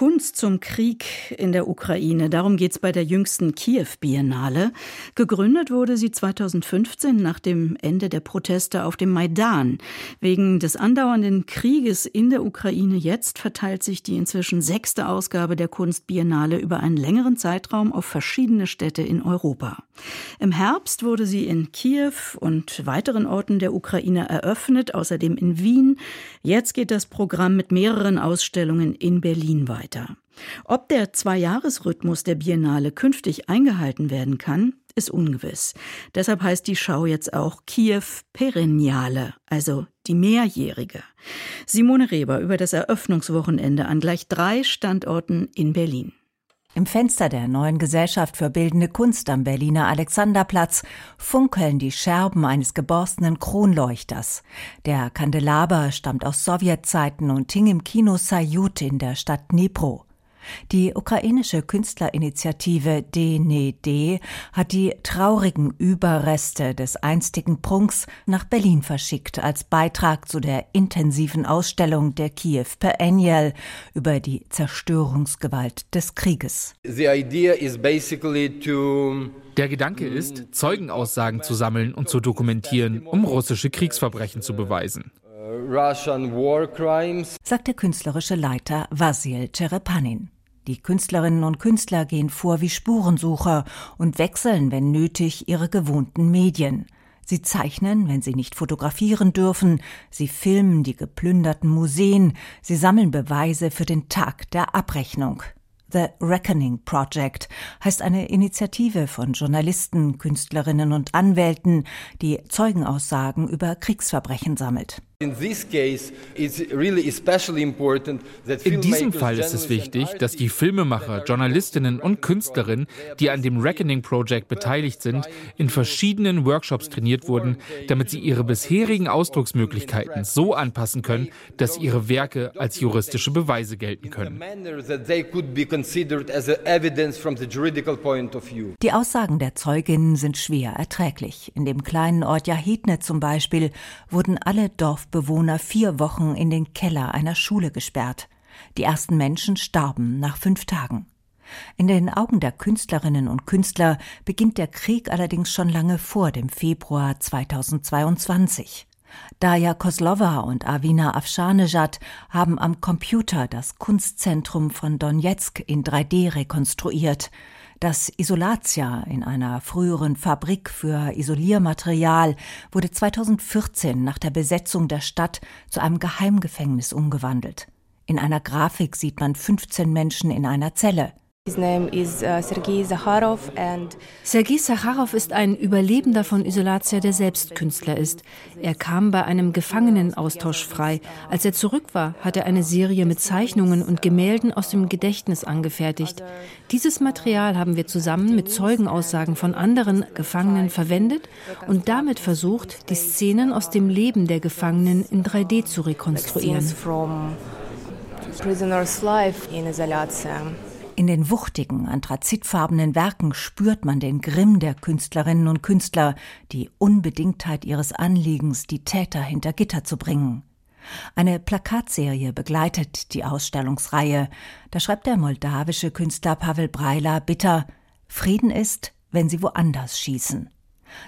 Kunst zum Krieg in der Ukraine. Darum geht es bei der jüngsten Kiew-Biennale. Gegründet wurde sie 2015 nach dem Ende der Proteste auf dem Maidan. Wegen des andauernden Krieges in der Ukraine jetzt verteilt sich die inzwischen sechste Ausgabe der Kunstbiennale über einen längeren Zeitraum auf verschiedene Städte in Europa. Im Herbst wurde sie in Kiew und weiteren Orten der Ukraine eröffnet, außerdem in Wien. Jetzt geht das Programm mit mehreren Ausstellungen in Berlin weiter weiter. Ob der Zweijahresrhythmus der Biennale künftig eingehalten werden kann, ist ungewiss. Deshalb heißt die Schau jetzt auch Kiew Perenniale, also die mehrjährige. Simone Reber über das Eröffnungswochenende an gleich drei Standorten in Berlin. Im Fenster der neuen Gesellschaft für bildende Kunst am Berliner Alexanderplatz funkeln die Scherben eines geborstenen Kronleuchters. Der Kandelaber stammt aus Sowjetzeiten und hing im Kino Sayut in der Stadt Dnipro. Die ukrainische Künstlerinitiative DNED hat die traurigen Überreste des einstigen Prunks nach Berlin verschickt als Beitrag zu der intensiven Ausstellung der Kiew Perennial über die Zerstörungsgewalt des Krieges. Der Gedanke ist, Zeugenaussagen zu sammeln und zu dokumentieren, um russische Kriegsverbrechen zu beweisen. Sagt der künstlerische Leiter Vasil Cherepanin. Die Künstlerinnen und Künstler gehen vor wie Spurensucher und wechseln, wenn nötig, ihre gewohnten Medien. Sie zeichnen, wenn sie nicht fotografieren dürfen, sie filmen die geplünderten Museen, sie sammeln Beweise für den Tag der Abrechnung. The Reckoning Project heißt eine Initiative von Journalisten, Künstlerinnen und Anwälten, die Zeugenaussagen über Kriegsverbrechen sammelt. In diesem Fall ist es wichtig, dass die Filmemacher, Journalistinnen und Künstlerinnen, die an dem Reckoning Project beteiligt sind, in verschiedenen Workshops trainiert wurden, damit sie ihre bisherigen Ausdrucksmöglichkeiten so anpassen können, dass ihre Werke als juristische Beweise gelten können. Die Aussagen der Zeuginnen sind schwer erträglich. In dem kleinen Ort Jahidne zum Beispiel wurden alle Dorf Dorfbewohner vier Wochen in den Keller einer Schule gesperrt. Die ersten Menschen starben nach fünf Tagen. In den Augen der Künstlerinnen und Künstler beginnt der Krieg allerdings schon lange vor dem Februar 2022. Daya Koslova und Avina Afshanejad haben am Computer das Kunstzentrum von Donetsk in 3D rekonstruiert. Das Isolatia in einer früheren Fabrik für Isoliermaterial wurde 2014 nach der Besetzung der Stadt zu einem Geheimgefängnis umgewandelt. In einer Grafik sieht man 15 Menschen in einer Zelle. Uh, Sergei Sacharow ist ein Überlebender von Isolatia, der selbst Künstler ist. Er kam bei einem Gefangenenaustausch frei. Als er zurück war, hat er eine Serie mit Zeichnungen und Gemälden aus dem Gedächtnis angefertigt. Dieses Material haben wir zusammen mit Zeugenaussagen von anderen Gefangenen verwendet und damit versucht, die Szenen aus dem Leben der Gefangenen in 3D zu rekonstruieren. Prisoners life in Isolatia. In den wuchtigen, anthrazitfarbenen Werken spürt man den Grimm der Künstlerinnen und Künstler, die Unbedingtheit ihres Anliegens, die Täter hinter Gitter zu bringen. Eine Plakatserie begleitet die Ausstellungsreihe. Da schreibt der moldawische Künstler Pavel Breila bitter Frieden ist, wenn sie woanders schießen.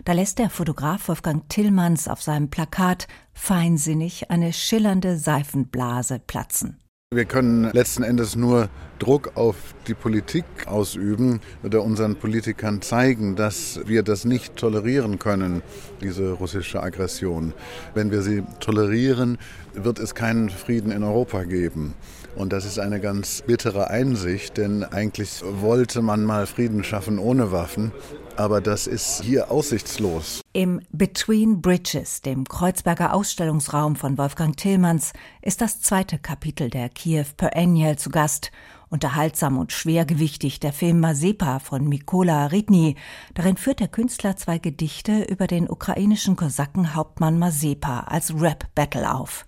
Da lässt der Fotograf Wolfgang Tillmanns auf seinem Plakat feinsinnig eine schillernde Seifenblase platzen. Wir können letzten Endes nur Druck auf die Politik ausüben oder unseren Politikern zeigen, dass wir das nicht tolerieren können, diese russische Aggression. Wenn wir sie tolerieren, wird es keinen Frieden in Europa geben. Und das ist eine ganz bittere Einsicht, denn eigentlich wollte man mal Frieden schaffen ohne Waffen aber das ist hier aussichtslos. Im Between Bridges, dem Kreuzberger Ausstellungsraum von Wolfgang Tillmanns, ist das zweite Kapitel der Kiew Perennial zu Gast. Unterhaltsam und schwergewichtig der Film Mazepa von Mikola Ridny. Darin führt der Künstler zwei Gedichte über den ukrainischen Kosakenhauptmann Mazepa als Rap-Battle auf.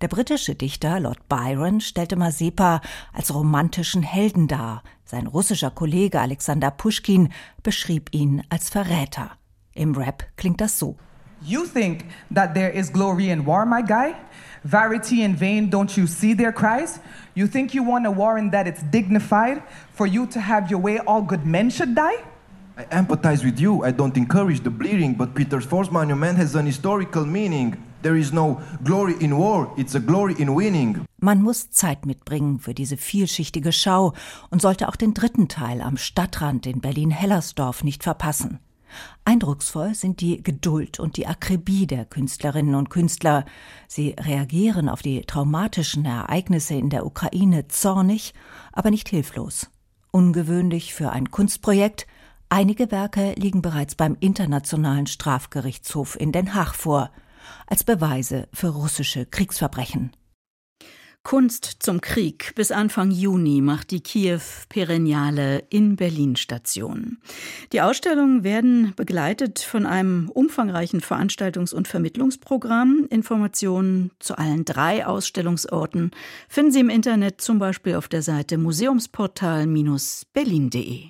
Der britische Dichter Lord Byron stellte Mazepa als romantischen Helden dar. Sein russischer Kollege Alexander Pushkin beschrieb ihn als Verräter. Im Rap klingt das so. You think that there is glory in war, my guy? Verity in vain, don't you see their cries? You think you want a war and that it's dignified? For you to have your way, all good men should die? I empathize with you. I don't encourage the bleeding, but Peter's Force Monument has an historical meaning. There is no glory in war, it's a glory in winning. Man muss Zeit mitbringen für diese vielschichtige Schau und sollte auch den dritten Teil am Stadtrand in Berlin-Hellersdorf nicht verpassen. Eindrucksvoll sind die Geduld und die Akribie der Künstlerinnen und Künstler. Sie reagieren auf die traumatischen Ereignisse in der Ukraine zornig, aber nicht hilflos. Ungewöhnlich für ein Kunstprojekt, einige Werke liegen bereits beim Internationalen Strafgerichtshof in Den Haag vor – als Beweise für russische Kriegsverbrechen. Kunst zum Krieg. Bis Anfang Juni macht die Kiew Perenniale in Berlin Station. Die Ausstellungen werden begleitet von einem umfangreichen Veranstaltungs- und Vermittlungsprogramm. Informationen zu allen drei Ausstellungsorten finden Sie im Internet zum Beispiel auf der Seite museumsportal-berlin.de.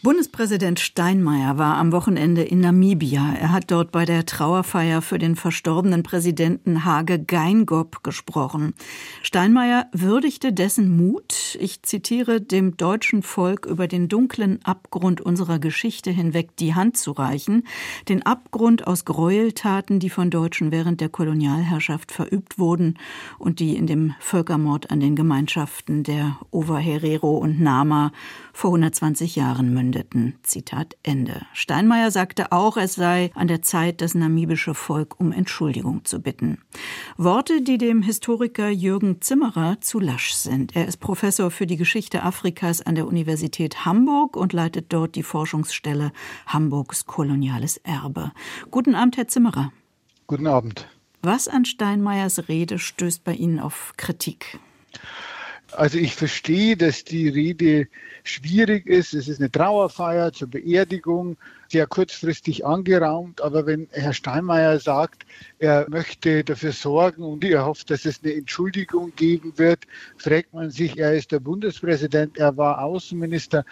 Bundespräsident Steinmeier war am Wochenende in Namibia. Er hat dort bei der Trauerfeier für den verstorbenen Präsidenten Hage Geingob gesprochen. Steinmeier würdigte dessen Mut, ich zitiere, dem deutschen Volk über den dunklen Abgrund unserer Geschichte hinweg die Hand zu reichen, den Abgrund aus Gräueltaten, die von Deutschen während der Kolonialherrschaft verübt wurden und die in dem Völkermord an den Gemeinschaften der Overherero und Nama vor 120 Jahren münden verkündeten. Zitat Ende. Steinmeier sagte auch, es sei an der Zeit, das namibische Volk um Entschuldigung zu bitten. Worte, die dem Historiker Jürgen Zimmerer zu lasch sind. Er ist Professor für die Geschichte Afrikas an der Universität Hamburg und leitet dort die Forschungsstelle Hamburgs koloniales Erbe. Guten Abend, Herr Zimmerer. Guten Abend. Was an Steinmeiers Rede stößt bei Ihnen auf Kritik? Also ich verstehe, dass die Rede schwierig ist. Es ist eine Trauerfeier zur Beerdigung, sehr kurzfristig angeraumt. Aber wenn Herr Steinmeier sagt, er möchte dafür sorgen und er hofft, dass es eine Entschuldigung geben wird, fragt man sich, er ist der Bundespräsident, er war Außenminister,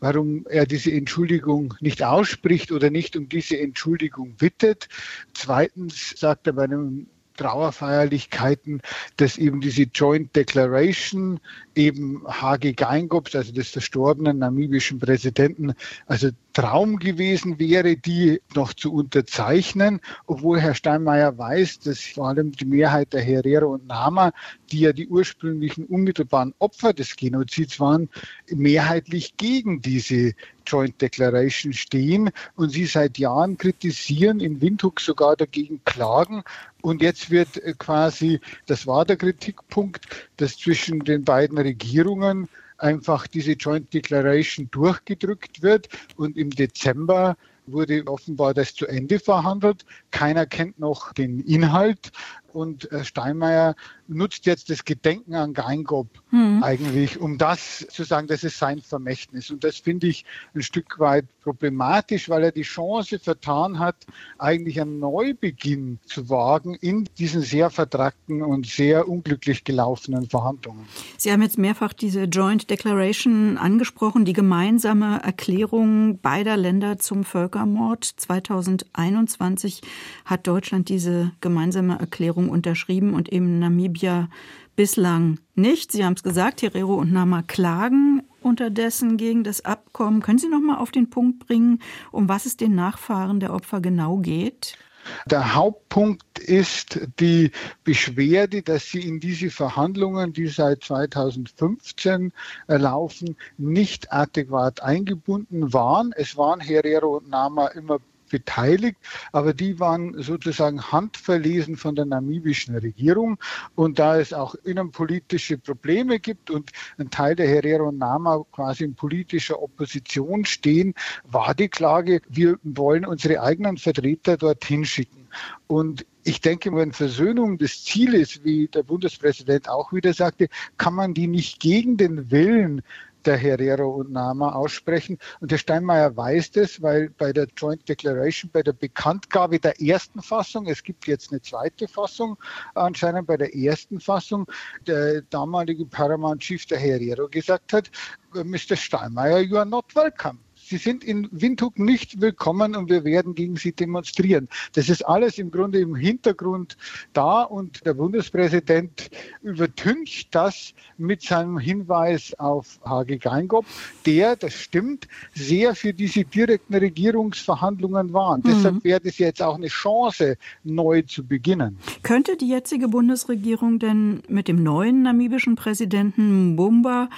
warum er diese Entschuldigung nicht ausspricht oder nicht um diese Entschuldigung bittet. Zweitens sagt er bei einem Trauerfeierlichkeiten, dass eben diese Joint Declaration eben Hage Geingob, also des verstorbenen namibischen Präsidenten, also Traum gewesen wäre, die noch zu unterzeichnen, obwohl Herr Steinmeier weiß, dass vor allem die Mehrheit der Herero und Nama, die ja die ursprünglichen unmittelbaren Opfer des Genozids waren, mehrheitlich gegen diese Joint Declaration stehen und sie seit Jahren kritisieren, in Windhoek sogar dagegen klagen. Und jetzt wird äh, quasi, das war der Kritikpunkt, dass zwischen den beiden Regierungen einfach diese Joint Declaration durchgedrückt wird und im Dezember wurde offenbar das zu Ende verhandelt. Keiner kennt noch den Inhalt und äh, Steinmeier nutzt jetzt das Gedenken an Geingob hm. eigentlich, um das zu sagen, das ist sein Vermächtnis. Und das finde ich ein Stück weit problematisch, weil er die Chance vertan hat, eigentlich einen Neubeginn zu wagen in diesen sehr vertrackten und sehr unglücklich gelaufenen Verhandlungen. Sie haben jetzt mehrfach diese Joint Declaration angesprochen, die gemeinsame Erklärung beider Länder zum Völkermord. 2021 hat Deutschland diese gemeinsame Erklärung unterschrieben und eben Namibia bislang nicht. Sie haben es gesagt, Herero und Nama klagen unterdessen gegen das Abkommen. Können Sie noch mal auf den Punkt bringen, um was es den Nachfahren der Opfer genau geht? Der Hauptpunkt ist die Beschwerde, dass sie in diese Verhandlungen, die seit 2015 laufen, nicht adäquat eingebunden waren. Es waren Herero und Nama immer beteiligt, aber die waren sozusagen handverlesen von der namibischen Regierung. Und da es auch innenpolitische Probleme gibt und ein Teil der Herero Nama quasi in politischer Opposition stehen, war die Klage, wir wollen unsere eigenen Vertreter dorthin schicken. Und ich denke, wenn Versöhnung das Ziel ist, wie der Bundespräsident auch wieder sagte, kann man die nicht gegen den Willen der Herero und Nama aussprechen. Und der Steinmeier weiß das, weil bei der Joint Declaration, bei der Bekanntgabe der ersten Fassung, es gibt jetzt eine zweite Fassung, anscheinend bei der ersten Fassung, der damalige Paramount Chief der Herero gesagt hat, Mr. Steinmeier, you are not welcome. Sie sind in Windhoek nicht willkommen und wir werden gegen Sie demonstrieren. Das ist alles im Grunde im Hintergrund da und der Bundespräsident übertüncht das mit seinem Hinweis auf Hage Geingob, der, das stimmt, sehr für diese direkten Regierungsverhandlungen war. Mhm. Deshalb wäre das jetzt auch eine Chance, neu zu beginnen. Könnte die jetzige Bundesregierung denn mit dem neuen namibischen Präsidenten Mbumba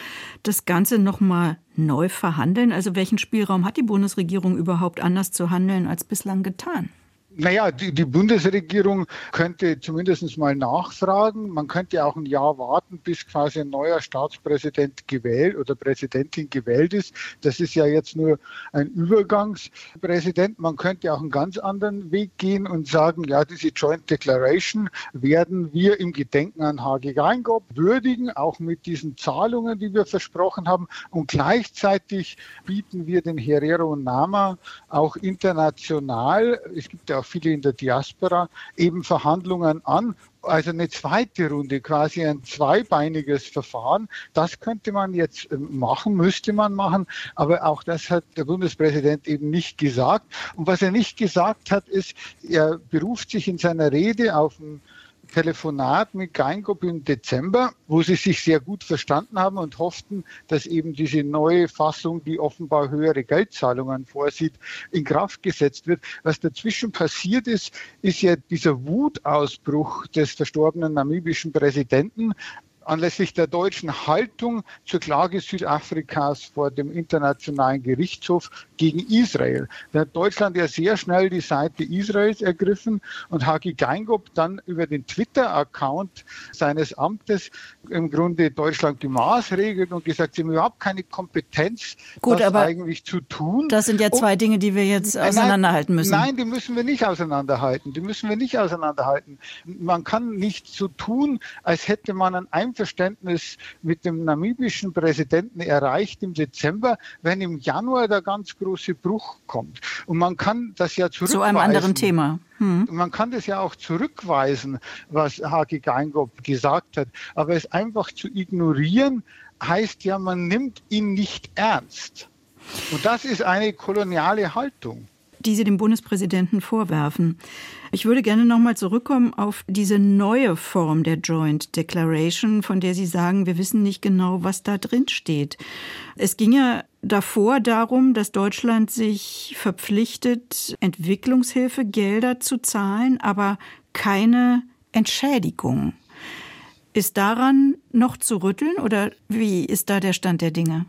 das Ganze nochmal neu verhandeln? Also welchen Spielraum hat die Bundesregierung überhaupt anders zu handeln als bislang getan? Naja, die, die Bundesregierung könnte zumindest mal nachfragen. Man könnte auch ein Jahr warten, bis quasi ein neuer Staatspräsident gewählt oder Präsidentin gewählt ist. Das ist ja jetzt nur ein Übergangspräsident. Man könnte auch einen ganz anderen Weg gehen und sagen, ja, diese Joint Declaration werden wir im Gedenken an Hage Geingob würdigen, auch mit diesen Zahlungen, die wir versprochen haben. Und gleichzeitig bieten wir den Herero Nama auch international, es gibt ja auch viele in der Diaspora, eben Verhandlungen an. Also eine zweite Runde, quasi ein zweibeiniges Verfahren. Das könnte man jetzt ähm, machen, müsste man machen. Aber auch das hat der Bundespräsident eben nicht gesagt. Und was er nicht gesagt hat, ist, er beruft sich in seiner Rede auf ein Telefonat mit Geingob im Dezember, wo sie sich sehr gut verstanden haben und hofften, dass eben diese neue Fassung, die offenbar höhere Geldzahlungen vorsieht, in Kraft gesetzt wird. Was dazwischen passiert ist, ist ja dieser Wutausbruch des verstorbenen namibischen Präsidenten anlässlich der deutschen Haltung zur Klage Südafrikas vor dem Internationalen Gerichtshof gegen Israel. Da hat Deutschland ja sehr schnell die Seite Israels ergriffen und Hagi Geingob dann über den Twitter-Account seines Amtes im Grunde Deutschland gemaßregelt und gesagt, sie haben überhaupt keine Kompetenz, Gut, das eigentlich zu tun. Das sind ja zwei und, Dinge, die wir jetzt auseinanderhalten müssen. Nein, die müssen wir nicht auseinanderhalten. Die müssen wir nicht auseinanderhalten. Man kann nicht so tun, als hätte man ein Einverständnis mit dem namibischen Präsidenten erreicht im Dezember, wenn im Januar der ganz große Bruch kommt. Und man kann das ja zurückweisen. Zu einem anderen Thema. Hm. Man kann das ja auch zurückweisen, was Hagi Geingob gesagt hat. Aber es einfach zu ignorieren, heißt ja, man nimmt ihn nicht ernst. Und das ist eine koloniale Haltung. Die Sie dem Bundespräsidenten vorwerfen. Ich würde gerne nochmal zurückkommen auf diese neue Form der Joint Declaration, von der Sie sagen, wir wissen nicht genau, was da drin steht. Es ging ja davor darum, dass Deutschland sich verpflichtet, Entwicklungshilfegelder zu zahlen, aber keine Entschädigung. Ist daran noch zu rütteln oder wie ist da der Stand der Dinge?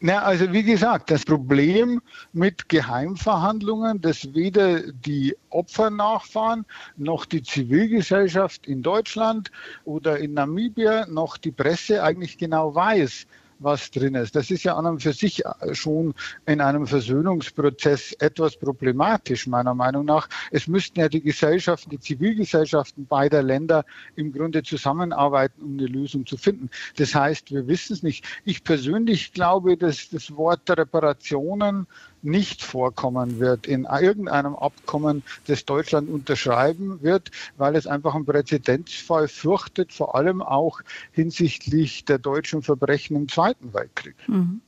Na, also wie gesagt, das Problem mit Geheimverhandlungen, dass weder die Opfernachfahren noch die Zivilgesellschaft in Deutschland oder in Namibia noch die Presse eigentlich genau weiß, was drin ist. Das ist ja an und für sich schon in einem Versöhnungsprozess etwas problematisch, meiner Meinung nach. Es müssten ja die Gesellschaften, die Zivilgesellschaften beider Länder im Grunde zusammenarbeiten, um eine Lösung zu finden. Das heißt, wir wissen es nicht. Ich persönlich glaube, dass das Wort Reparationen nicht vorkommen wird in irgendeinem Abkommen, das Deutschland unterschreiben wird, weil es einfach einen Präzedenzfall fürchtet, vor allem auch hinsichtlich der deutschen Verbrechen im Zweiten Weltkrieg. Mhm.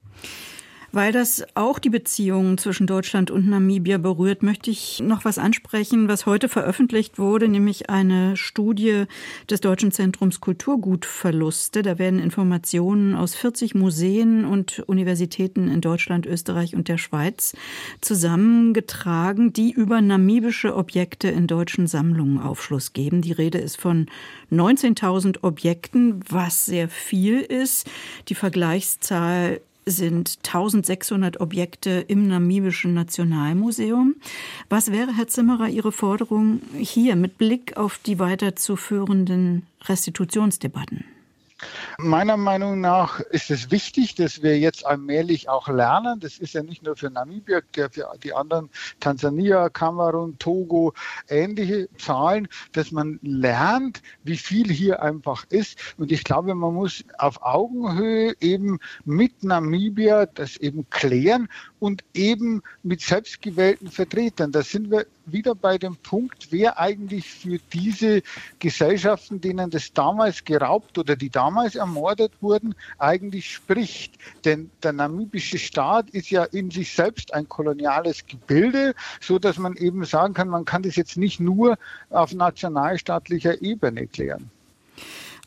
Weil das auch die Beziehungen zwischen Deutschland und Namibia berührt, möchte ich noch was ansprechen, was heute veröffentlicht wurde, nämlich eine Studie des Deutschen Zentrums Kulturgutverluste. Da werden Informationen aus 40 Museen und Universitäten in Deutschland, Österreich und der Schweiz zusammengetragen, die über namibische Objekte in deutschen Sammlungen Aufschluss geben. Die Rede ist von 19.000 Objekten, was sehr viel ist. Die Vergleichszahl sind 1600 Objekte im Namibischen Nationalmuseum. Was wäre, Herr Zimmerer, Ihre Forderung hier mit Blick auf die weiterzuführenden Restitutionsdebatten? Meiner Meinung nach ist es wichtig, dass wir jetzt allmählich auch lernen. Das ist ja nicht nur für Namibia, für die anderen Tansania, Kamerun, Togo, ähnliche Zahlen, dass man lernt, wie viel hier einfach ist. Und ich glaube, man muss auf Augenhöhe eben mit Namibia das eben klären und eben mit selbstgewählten Vertretern. Da sind wir wieder bei dem Punkt, wer eigentlich für diese Gesellschaften, denen das damals geraubt oder die damals ermordet wurden, eigentlich spricht. Denn der namibische Staat ist ja in sich selbst ein koloniales Gebilde, so dass man eben sagen kann, man kann das jetzt nicht nur auf nationalstaatlicher Ebene klären.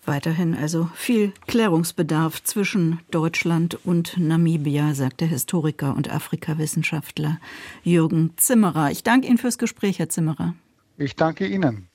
Weiterhin also viel Klärungsbedarf zwischen Deutschland und Namibia, sagt der Historiker und Afrikawissenschaftler Jürgen Zimmerer. Ich danke Ihnen fürs Gespräch, Herr Zimmerer. Ich danke Ihnen.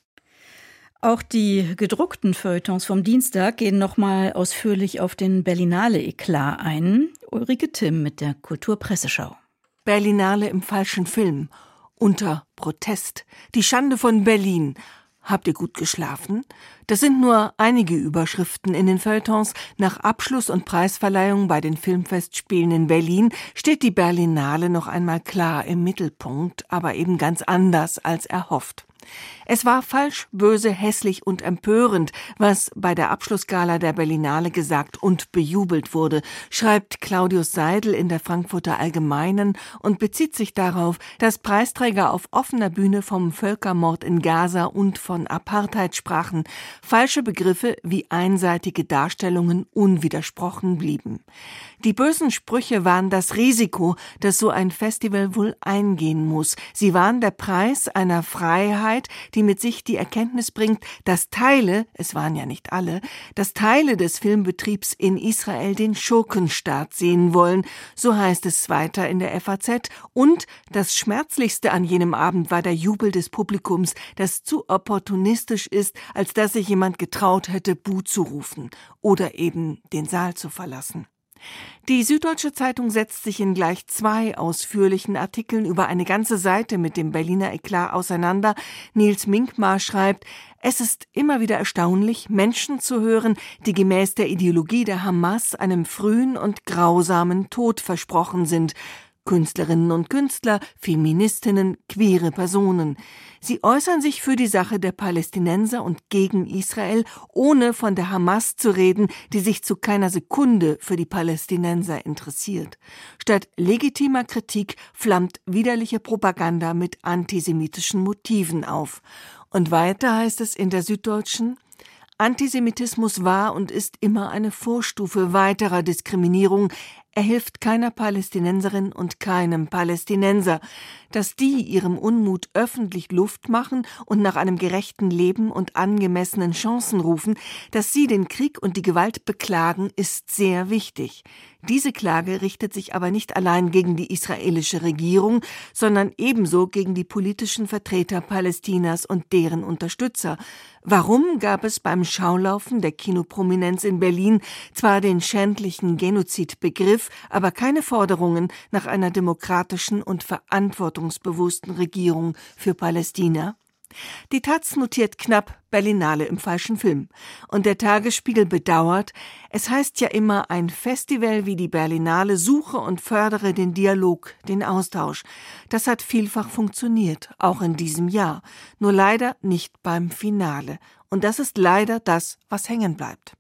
Auch die gedruckten Feuilletons vom Dienstag gehen nochmal ausführlich auf den Berlinale Eklat ein. Ulrike Timm mit der Kulturpresseschau. Berlinale im falschen Film. Unter Protest. Die Schande von Berlin. Habt ihr gut geschlafen? Das sind nur einige Überschriften in den Feuilletons. Nach Abschluss und Preisverleihung bei den Filmfestspielen in Berlin steht die Berlinale noch einmal klar im Mittelpunkt, aber eben ganz anders als erhofft. Es war falsch, böse, hässlich und empörend, was bei der Abschlussgala der Berlinale gesagt und bejubelt wurde, schreibt Claudius Seidel in der Frankfurter Allgemeinen und bezieht sich darauf, dass Preisträger auf offener Bühne vom Völkermord in Gaza und von Apartheid sprachen, falsche Begriffe wie einseitige Darstellungen unwidersprochen blieben. Die bösen Sprüche waren das Risiko, das so ein Festival wohl eingehen muss. Sie waren der Preis einer Freiheit, die mit sich die Erkenntnis bringt, dass Teile, es waren ja nicht alle, dass Teile des Filmbetriebs in Israel den Schurkenstaat sehen wollen, so heißt es weiter in der FAZ, und das Schmerzlichste an jenem Abend war der Jubel des Publikums, das zu opportunistisch ist, als dass sich jemand getraut hätte, Bu zu rufen oder eben den Saal zu verlassen. Die Süddeutsche Zeitung setzt sich in gleich zwei ausführlichen Artikeln über eine ganze Seite mit dem Berliner Eklat auseinander. Nils Minkmar schreibt, es ist immer wieder erstaunlich, Menschen zu hören, die gemäß der Ideologie der Hamas einem frühen und grausamen Tod versprochen sind. Künstlerinnen und Künstler, Feministinnen, queere Personen. Sie äußern sich für die Sache der Palästinenser und gegen Israel, ohne von der Hamas zu reden, die sich zu keiner Sekunde für die Palästinenser interessiert. Statt legitimer Kritik flammt widerliche Propaganda mit antisemitischen Motiven auf. Und weiter heißt es in der Süddeutschen, Antisemitismus war und ist immer eine Vorstufe weiterer Diskriminierung, Er hilft keiner Palästinenserin und keinem Palästinenser. Dass die ihrem Unmut öffentlich Luft machen und nach einem gerechten Leben und angemessenen Chancen rufen, dass sie den Krieg und die Gewalt beklagen, ist sehr wichtig. Diese Klage richtet sich aber nicht allein gegen die israelische Regierung, sondern ebenso gegen die politischen Vertreter Palästinas und deren Unterstützer. Warum gab es beim Schaulaufen der Kinoprominenz in Berlin zwar den schändlichen Genozidbegriff, aber keine Forderungen nach einer demokratischen und verantwortungsbewussten Regierung für Palästina? Die Taz notiert knapp Berlinale im falschen Film. Und der Tagesspiegel bedauert, es heißt ja immer, ein Festival wie die Berlinale suche und fördere den Dialog, den Austausch. Das hat vielfach funktioniert, auch in diesem Jahr. Nur leider nicht beim Finale. Und das ist leider das, was hängen bleibt.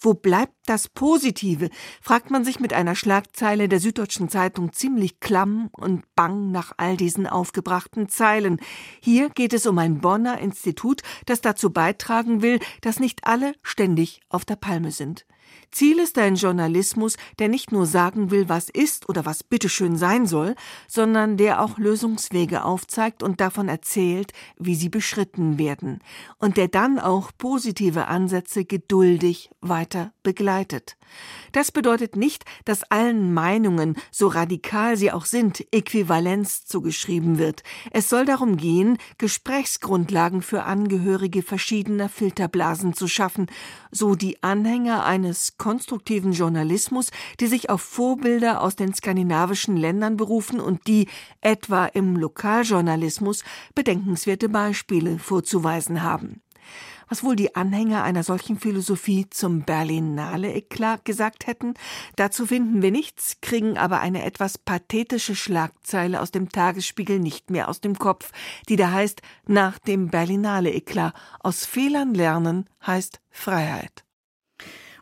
Wo bleibt das Positive? fragt man sich mit einer Schlagzeile der Süddeutschen Zeitung ziemlich klamm und bang nach all diesen aufgebrachten Zeilen. Hier geht es um ein Bonner Institut, das dazu beitragen will, dass nicht alle ständig auf der Palme sind. Ziel ist ein Journalismus, der nicht nur sagen will, was ist oder was bitteschön sein soll, sondern der auch Lösungswege aufzeigt und davon erzählt, wie sie beschritten werden, und der dann auch positive Ansätze geduldig weiter begleitet. Das bedeutet nicht, dass allen Meinungen, so radikal sie auch sind, Äquivalenz zugeschrieben wird. Es soll darum gehen, Gesprächsgrundlagen für Angehörige verschiedener Filterblasen zu schaffen, so die Anhänger eines konstruktiven Journalismus, die sich auf Vorbilder aus den skandinavischen Ländern berufen und die, etwa im Lokaljournalismus, bedenkenswerte Beispiele vorzuweisen haben. Was wohl die Anhänger einer solchen Philosophie zum Berlinale-Eklat gesagt hätten? Dazu finden wir nichts, kriegen aber eine etwas pathetische Schlagzeile aus dem Tagesspiegel nicht mehr aus dem Kopf, die da heißt, nach dem Berlinale-Eklat, aus Fehlern lernen heißt Freiheit.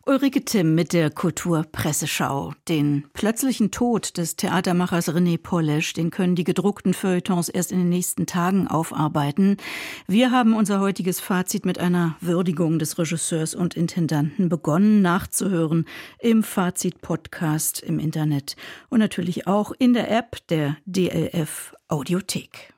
Ulrike Timm mit der Kulturpresseschau. Den plötzlichen Tod des Theatermachers René Polesch, den können die gedruckten Feuilletons erst in den nächsten Tagen aufarbeiten. Wir haben unser heutiges Fazit mit einer Würdigung des Regisseurs und Intendanten begonnen nachzuhören im Fazit-Podcast im Internet und natürlich auch in der App der DLF Audiothek.